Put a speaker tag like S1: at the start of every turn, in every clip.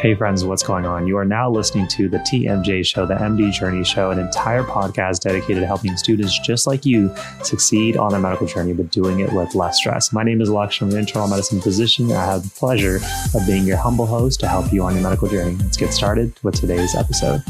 S1: Hey, friends, what's going on? You are now listening to the TMJ Show, the MD Journey Show, an entire podcast dedicated to helping students just like you succeed on their medical journey, but doing it with less stress. My name is Lex. I'm an internal medicine physician. I have the pleasure of being your humble host to help you on your medical journey. Let's get started with today's episode.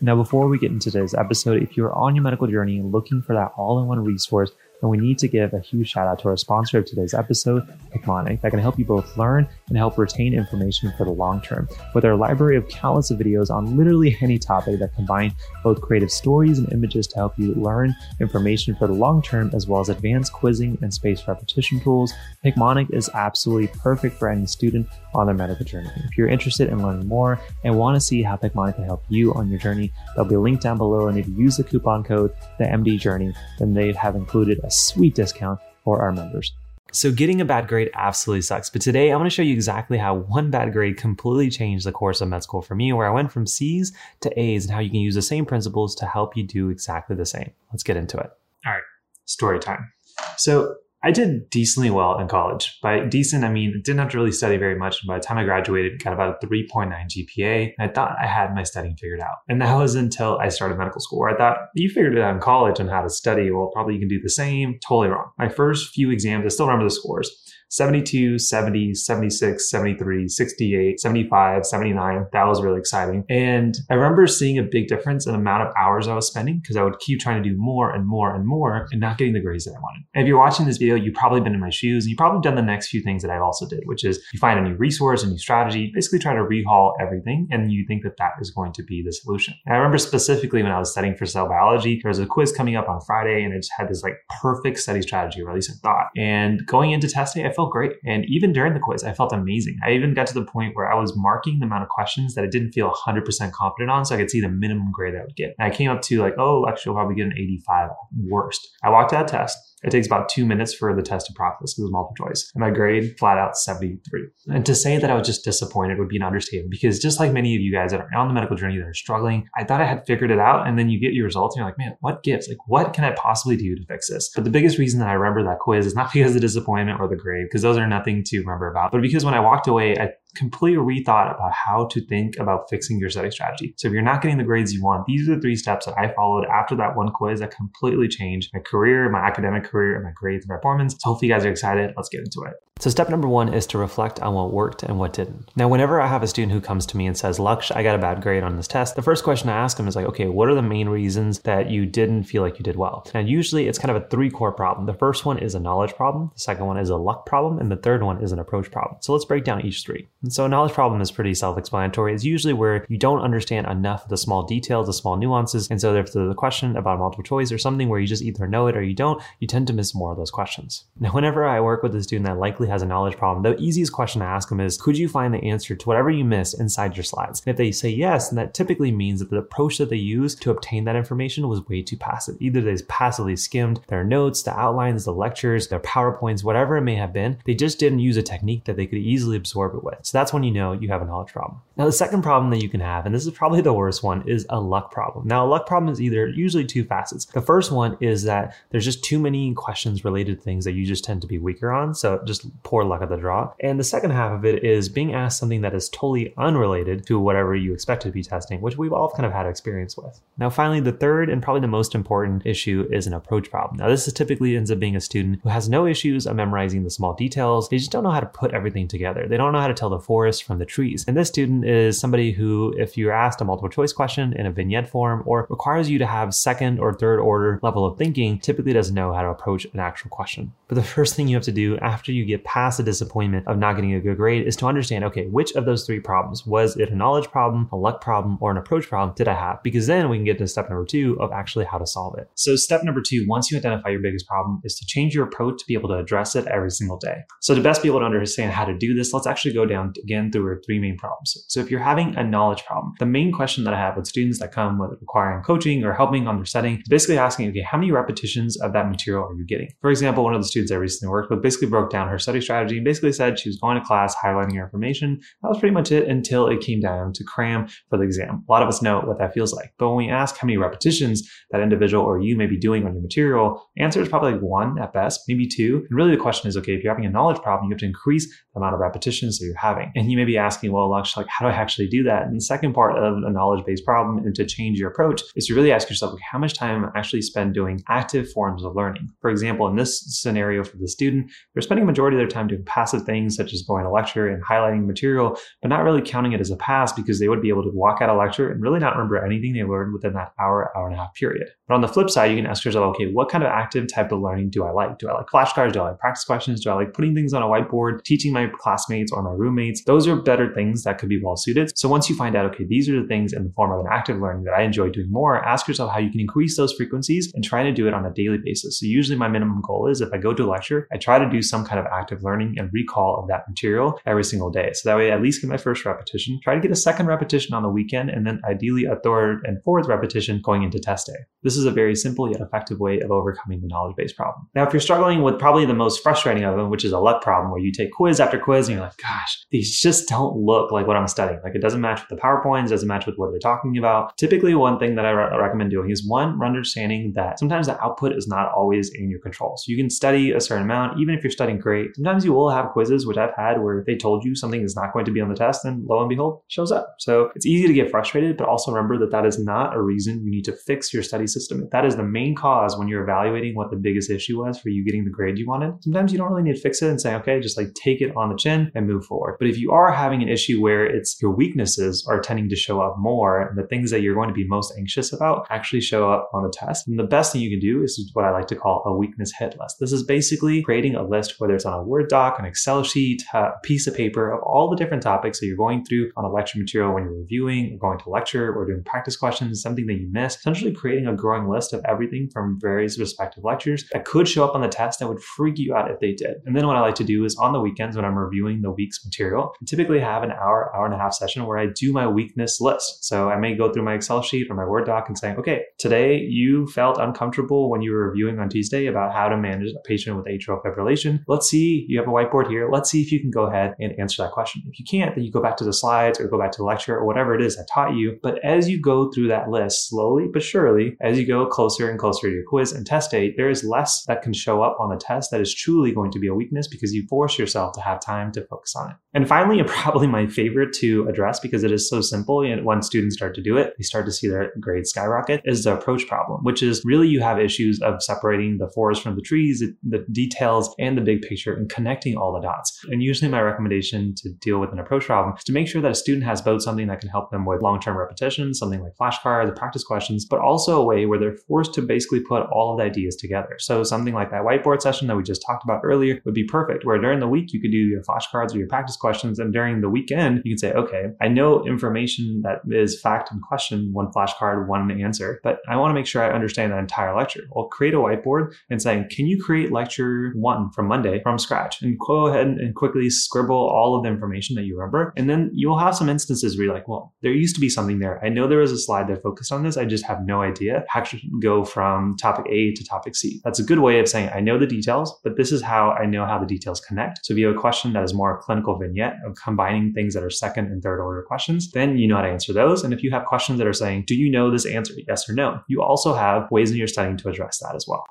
S1: Now, before we get into today's episode, if you're on your medical journey looking for that all in one resource, and we need to give a huge shout out to our sponsor of today's episode, Picmonic, that can help you both learn and help retain information for the long term. With our library of countless videos on literally any topic that combine both creative stories and images to help you learn information for the long term, as well as advanced quizzing and spaced repetition tools, Picmonic is absolutely perfect for any student on their medical journey. If you're interested in learning more and want to see how Picmonic can help you on your journey, there'll be a link down below. And if you use the coupon code, the MD Journey, then they have included a sweet discount for our members. So, getting a bad grade absolutely sucks. But today, I want to show you exactly how one bad grade completely changed the course of med school for me, where I went from C's to A's, and how you can use the same principles to help you do exactly the same. Let's get into it. All right, story time. So, I did decently well in college. By decent, I mean didn't have to really study very much. And by the time I graduated, got about a 3.9 GPA. I thought I had my studying figured out. And that was until I started medical school, where I thought you figured it out in college on how to study. Well, probably you can do the same. Totally wrong. My first few exams, I still remember the scores. 72, 70, 76, 73, 68, 75, 79. That was really exciting. And I remember seeing a big difference in the amount of hours I was spending because I would keep trying to do more and more and more and not getting the grades that I wanted. And if you're watching this video, you've probably been in my shoes and you've probably done the next few things that I also did, which is you find a new resource, a new strategy, basically try to rehaul everything. And you think that that is going to be the solution. And I remember specifically when I was studying for cell biology, there was a quiz coming up on Friday and I just had this like perfect study strategy, or at least I thought. And going into testing, I felt great. And even during the quiz, I felt amazing. I even got to the point where I was marking the amount of questions that I didn't feel 100% confident on so I could see the minimum grade I would get. And I came up to like, oh, actually, I'll probably get an 85 worst. I walked that test. It takes about two minutes for the test to process it was multiple choice. And my grade flat out 73. And to say that I was just disappointed would be an understatement because just like many of you guys that are on the medical journey that are struggling, I thought I had figured it out. And then you get your results and you're like, man, what gives? Like, what can I possibly do to fix this? But the biggest reason that I remember that quiz is not because of the disappointment or the grade, because those are nothing to remember about, but because when I walked away, I completely rethought about how to think about fixing your study strategy. So if you're not getting the grades you want, these are the three steps that I followed after that one quiz that completely changed my career, my academic career, and my grades and performance. So hopefully you guys are excited. Let's get into it. So step number one is to reflect on what worked and what didn't. Now, whenever I have a student who comes to me and says, Lux, I got a bad grade on this test, the first question I ask them is like, okay, what are the main reasons that you didn't feel like you did well? Now, usually it's kind of a three core problem. The first one is a knowledge problem. The second one is a luck problem. And the third one is an approach problem. So let's break down each three. And so a knowledge problem is pretty self-explanatory. It's usually where you don't understand enough of the small details, the small nuances. And so if there's a question about multiple choice or something where you just either know it or you don't, you tend to miss more of those questions. Now, whenever I work with a student that likely has a knowledge problem, the easiest question to ask them is, could you find the answer to whatever you missed inside your slides? And if they say yes, then that typically means that the approach that they used to obtain that information was way too passive. Either they passively skimmed their notes, the outlines, the lectures, their PowerPoints, whatever it may have been. They just didn't use a technique that they could easily absorb it with. So that's when you know you have a knowledge problem. Now, the second problem that you can have, and this is probably the worst one, is a luck problem. Now, a luck problem is either usually two facets. The first one is that there's just too many questions related things that you just tend to be weaker on. So just poor luck of the draw. And the second half of it is being asked something that is totally unrelated to whatever you expect to be testing, which we've all kind of had experience with. Now, finally, the third and probably the most important issue is an approach problem. Now, this is typically ends up being a student who has no issues of memorizing the small details. They just don't know how to put everything together. They don't know how to tell the forest from the trees. And this student is somebody who, if you're asked a multiple choice question in a vignette form or requires you to have second or third order level of thinking, typically doesn't know how to approach an actual question. But the first thing you have to do after you get past the disappointment of not getting a good grade is to understand okay, which of those three problems was it a knowledge problem, a luck problem, or an approach problem did I have? Because then we can get to step number two of actually how to solve it. So, step number two, once you identify your biggest problem, is to change your approach to be able to address it every single day. So, to best be able to understand how to do this, let's actually go down again through our three main problems. So, if you're having a knowledge problem, the main question that I have with students that come with requiring coaching or helping on their setting is basically asking, okay, how many repetitions of that material are you getting? For example, one of the students I recently worked with basically broke down her study strategy and basically said she was going to class, highlighting her information. That was pretty much it until it came down to cram for the exam. A lot of us know what that feels like. But when we ask how many repetitions that individual or you may be doing on your material, answer is probably like one at best, maybe two. And really the question is, okay, if you're having a knowledge problem, you have to increase the amount of repetitions that you're having. And you may be asking, well, Laksh, like, how do I actually do that? And the second part of a knowledge based problem and to change your approach is to really ask yourself, like, how much time I actually spend doing active forms of learning. For example, in this scenario for the student, they're spending a majority their time doing passive things such as going to lecture and highlighting material, but not really counting it as a pass because they would be able to walk out of lecture and really not remember anything they learned within that hour, hour and a half period. But on the flip side, you can ask yourself, okay, what kind of active type of learning do I like? Do I like flashcards? Do I like practice questions? Do I like putting things on a whiteboard, teaching my classmates or my roommates? Those are better things that could be well suited. So once you find out, okay, these are the things in the form of an active learning that I enjoy doing more, ask yourself how you can increase those frequencies and try to do it on a daily basis. So usually my minimum goal is if I go to a lecture, I try to do some kind of active learning and recall of that material every single day. So that way I at least get my first repetition, try to get a second repetition on the weekend, and then ideally a third and fourth repetition going into test day. This is a very simple yet effective way of overcoming the knowledge base problem. Now, if you're struggling with probably the most frustrating of them, which is a luck problem where you take quiz after quiz and you're like, gosh, these just don't look like what I'm studying. Like it doesn't match with the PowerPoints, doesn't match with what they're talking about. Typically, one thing that I re- recommend doing is one, understanding that sometimes the output is not always in your control. So you can study a certain amount, even if you're studying great. Sometimes you will have quizzes, which I've had, where they told you something is not going to be on the test, and lo and behold, shows up. So it's easy to get frustrated, but also remember that that is not a reason you need to fix your study system. If that is the main cause when you're evaluating what the biggest issue was for you getting the grade you wanted, sometimes you don't really need to fix it and say, okay, just like take it on the chin and move forward. But if you are having an issue where it's your weaknesses are tending to show up more and the things that you're going to be most anxious about actually show up on the test, and the best thing you can do is what I like to call a weakness hit list. This is basically creating a list, whether it's on a Word doc, an Excel sheet, a piece of paper of all the different topics that you're going through on a lecture material when you're reviewing or going to lecture or doing practice questions, something that you missed, essentially creating a growing list of everything from various respective lectures that could show up on the test that would freak you out if they did. And then what I like to do is on the weekends when I'm reviewing the week's material, I typically have an hour, hour and a half session where I do my weakness list. So I may go through my Excel sheet or my Word doc and say, okay, today you felt uncomfortable when you were reviewing on Tuesday about how to manage a patient with atrial fibrillation. Let's see, you have a whiteboard here. Let's see if you can go ahead and answer that question. If you can't, then you go back to the slides or go back to the lecture or whatever it is I taught you. But as you go through that list slowly but surely, as you go closer and closer to your quiz and test date, there is less that can show up on the test that is truly going to be a weakness because you force yourself to have time to focus on it. And finally, and probably my favorite to address because it is so simple, and when students start to do it, they start to see their grades skyrocket, is the approach problem, which is really you have issues of separating the forest from the trees, the details, and the big picture and connecting all the dots. And usually my recommendation to deal with an approach problem is to make sure that a student has both something that can help them with long-term repetition, something like flashcards, or practice questions, but also a way where they're forced to basically put all of the ideas together. So something like that whiteboard session that we just talked about earlier would be perfect, where during the week you could do your flashcards or your practice questions, and during the weekend you can say, okay, I know information that is fact and question, one flashcard, one answer, but I want to make sure I understand that entire lecture. Well, create a whiteboard and say, can you create lecture one from Monday from scratch? And go ahead and quickly scribble all of the information that you remember. And then you'll have some instances where you're like, well, there used to be something there. I know there was a slide that focused on this. I just have no idea how go from topic A to topic C. That's a good way of saying I know the details, but this is how I know how the details connect. So if you have a question that is more a clinical vignette of combining things that are second and third order questions, then you know how to answer those. And if you have questions that are saying, do you know this answer? Yes or no? You also have ways in your studying to address that as well.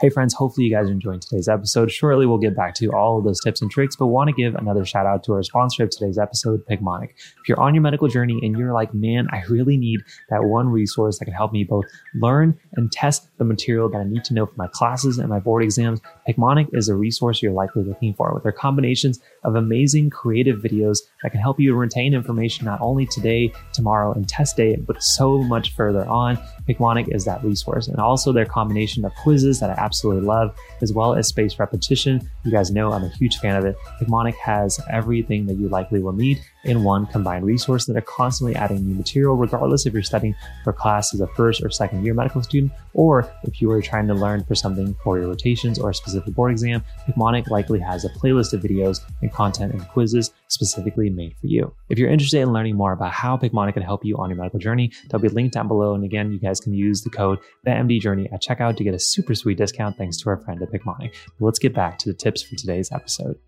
S1: Hey, friends, hopefully you guys are enjoying today's episode. Shortly, we'll get back to all of those tips and tricks, but want to give another shout out to our sponsor of today's episode, Picmonic. If you're on your medical journey and you're like, man, I really need that one resource that can help me both learn and test the material that I need to know for my classes and my board exams, Picmonic is a resource you're likely looking for with their combinations of amazing creative videos that can help you retain information not only today, tomorrow, and test day, but so much further on. Picmonic is that resource. And also their combination of quizzes that I absolutely love, as well as spaced repetition. You guys know I'm a huge fan of it. Picmonic has everything that you likely will need in one combined resource that are constantly adding new material, regardless if you're studying for class as a first or second year medical student, or if you are trying to learn for something for your rotations or a specific board exam, Picmonic likely has a playlist of videos and content and quizzes specifically made for you. If you're interested in learning more about how Picmonic can help you on your medical journey, there'll be a link down below. And again, you guys can use the code the MD Journey at checkout to get a super sweet discount thanks to our friend at Picmonic. But let's get back to the tips for today's episode.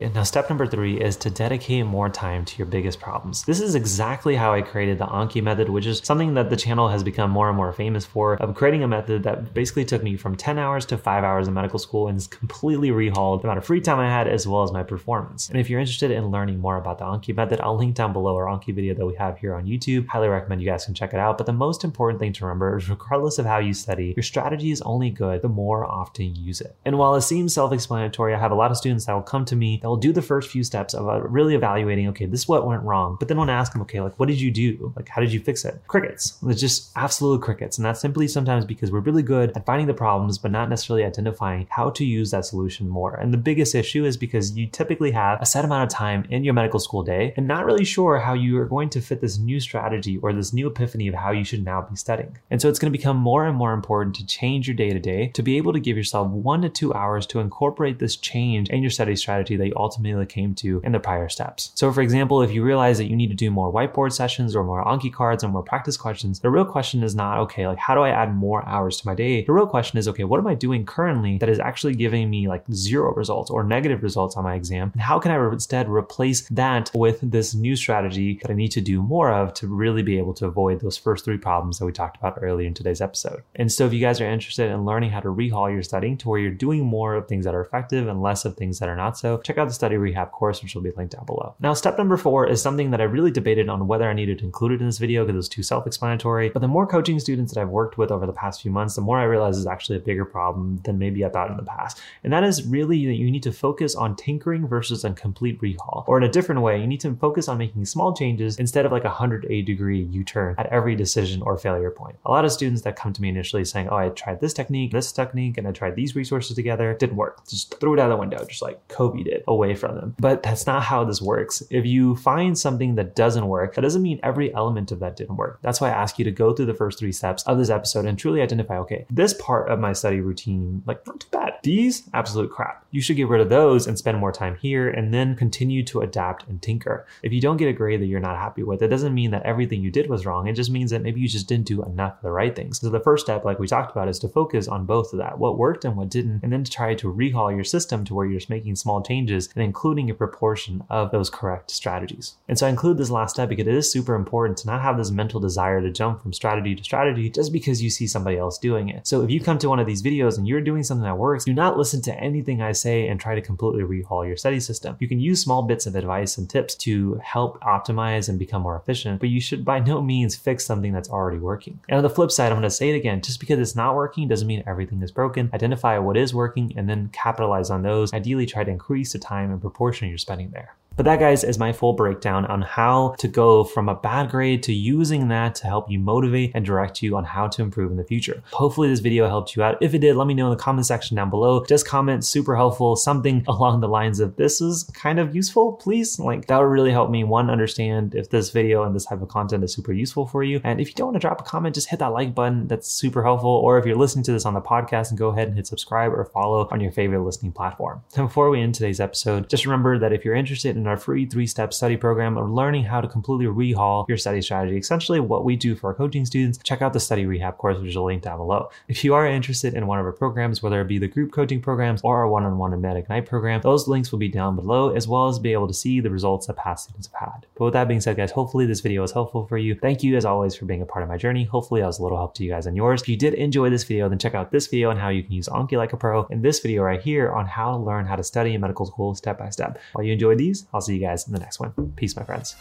S1: Now, step number three is to dedicate more time to your biggest problems. This is exactly how I created the Anki method, which is something that the channel has become more and more famous for. Of creating a method that basically took me from 10 hours to five hours in medical school and completely rehauled the amount of free time I had as well as my performance. And if you're interested in learning more about the Anki method, I'll link down below our Anki video that we have here on YouTube. Highly recommend you guys can check it out. But the most important thing to remember is regardless of how you study, your strategy is only good the more often you use it. And while it seems self-explanatory, I have a lot of students that will come to me that will do the first few steps of uh, really evaluating, okay, this is what went wrong. But then when I ask them, okay, like, what did you do? Like, how did you fix it? Crickets. It's just absolute crickets. And that's simply sometimes because we're really good at finding the problems, but not necessarily identifying how to use that solution more. And the biggest issue is because you typically have a set amount of time in your medical school day and not really sure how you are going to fit this new strategy or this new epiphany of how you should now be studying. And so it's going to become more and more important to change your day to day to be able to give yourself one to two hours to incorporate this change in your study strategy that you ultimately came to in the prior steps. So, for example, if you realize that you need to do more whiteboard sessions or more Anki cards or more practice questions, the real question is not, okay, like how do I add more hours to my day? The real question is, okay, what am I doing currently that is actually giving me like zero results or negative results on my exam? And how can I instead replace that with this new strategy that I need to do more of to really be able to avoid those first three problems that we talked about earlier in today's episode? And so, if you guys are interested in learning how to rehaul your studying to where you're doing more of things that are effective and less of things that are not so, check out the study rehab course, which will be linked down below. Now, step number four is something that I really debated on whether I needed to include it in this video because it was too self-explanatory. But the more coaching students that I've worked with over the past few months, the more I realize is actually a bigger problem than maybe I thought in the past. And that is really that you need to focus on tinkering versus a complete rehaul. Or in a different way, you need to focus on making small changes instead of like a 180 degree U-turn at every decision or failure point. A lot of students that come to me initially saying, oh, I tried this technique, this technique, and I tried these resources together, didn't work. Just threw it out the window, just like Kobe did away from them. But that's not how this works. If you find something that doesn't work, that doesn't mean every element of that didn't work. That's why I ask you to go through the first three steps of this episode and truly identify, okay, this part of my study routine, like not too bad. These, absolute crap. You should get rid of those and spend more time here and then continue to adapt and tinker. If you don't get a grade that you're not happy with, it doesn't mean that everything you did was wrong. It just means that maybe you just didn't do enough of the right things. So the first step, like we talked about, is to focus on both of that, what worked and what didn't, and then to try to rehaul your system to where you're just making small changes and including a proportion of those correct strategies. And so I include this last step because it is super important to not have this mental desire to jump from strategy to strategy just because you see somebody else doing it. So if you come to one of these videos and you're doing something that works, do not listen to anything I say and try to completely rehaul your study system. You can use small bits of advice and tips to help optimize and become more efficient, but you should by no means fix something that's already working. And on the flip side, I'm going to say it again, just because it's not working doesn't mean everything is broken. Identify what is working and then capitalize on those. Ideally try to increase the time and proportion you're spending there. But that, guys, is my full breakdown on how to go from a bad grade to using that to help you motivate and direct you on how to improve in the future. Hopefully, this video helped you out. If it did, let me know in the comment section down below. Just comment super helpful, something along the lines of this is kind of useful, please. Like, that would really help me, one, understand if this video and this type of content is super useful for you. And if you don't want to drop a comment, just hit that like button. That's super helpful. Or if you're listening to this on the podcast, and go ahead and hit subscribe or follow on your favorite listening platform. And before we end today's episode, just remember that if you're interested in our free three step study program of learning how to completely rehaul your study strategy. Essentially, what we do for our coaching students, check out the study rehab course, which is linked down below. If you are interested in one of our programs, whether it be the group coaching programs or our one on one and Ignite program, those links will be down below, as well as be able to see the results that past students have had. But with that being said, guys, hopefully this video was helpful for you. Thank you, as always, for being a part of my journey. Hopefully, I was a little help to you guys on yours. If you did enjoy this video, then check out this video on how you can use Anki like a pro, and this video right here on how to learn how to study in medical school step by step. While you enjoy these, I'll see you guys in the next one. Peace, my friends.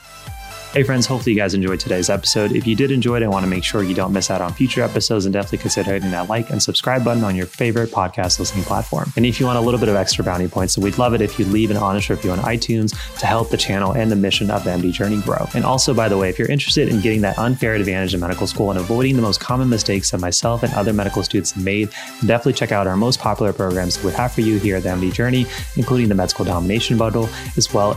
S1: Hey, friends, hopefully you guys enjoyed today's episode. If you did enjoy it, I want to make sure you don't miss out on future episodes and definitely consider hitting that like and subscribe button on your favorite podcast listening platform. And if you want a little bit of extra bounty points, so we'd love it if you leave an honest review on iTunes to help the channel and the mission of the MD Journey grow. And also, by the way, if you're interested in getting that unfair advantage in medical school and avoiding the most common mistakes that myself and other medical students have made, definitely check out our most popular programs that we have for you here at the MD Journey, including the Med School Domination Bundle, as well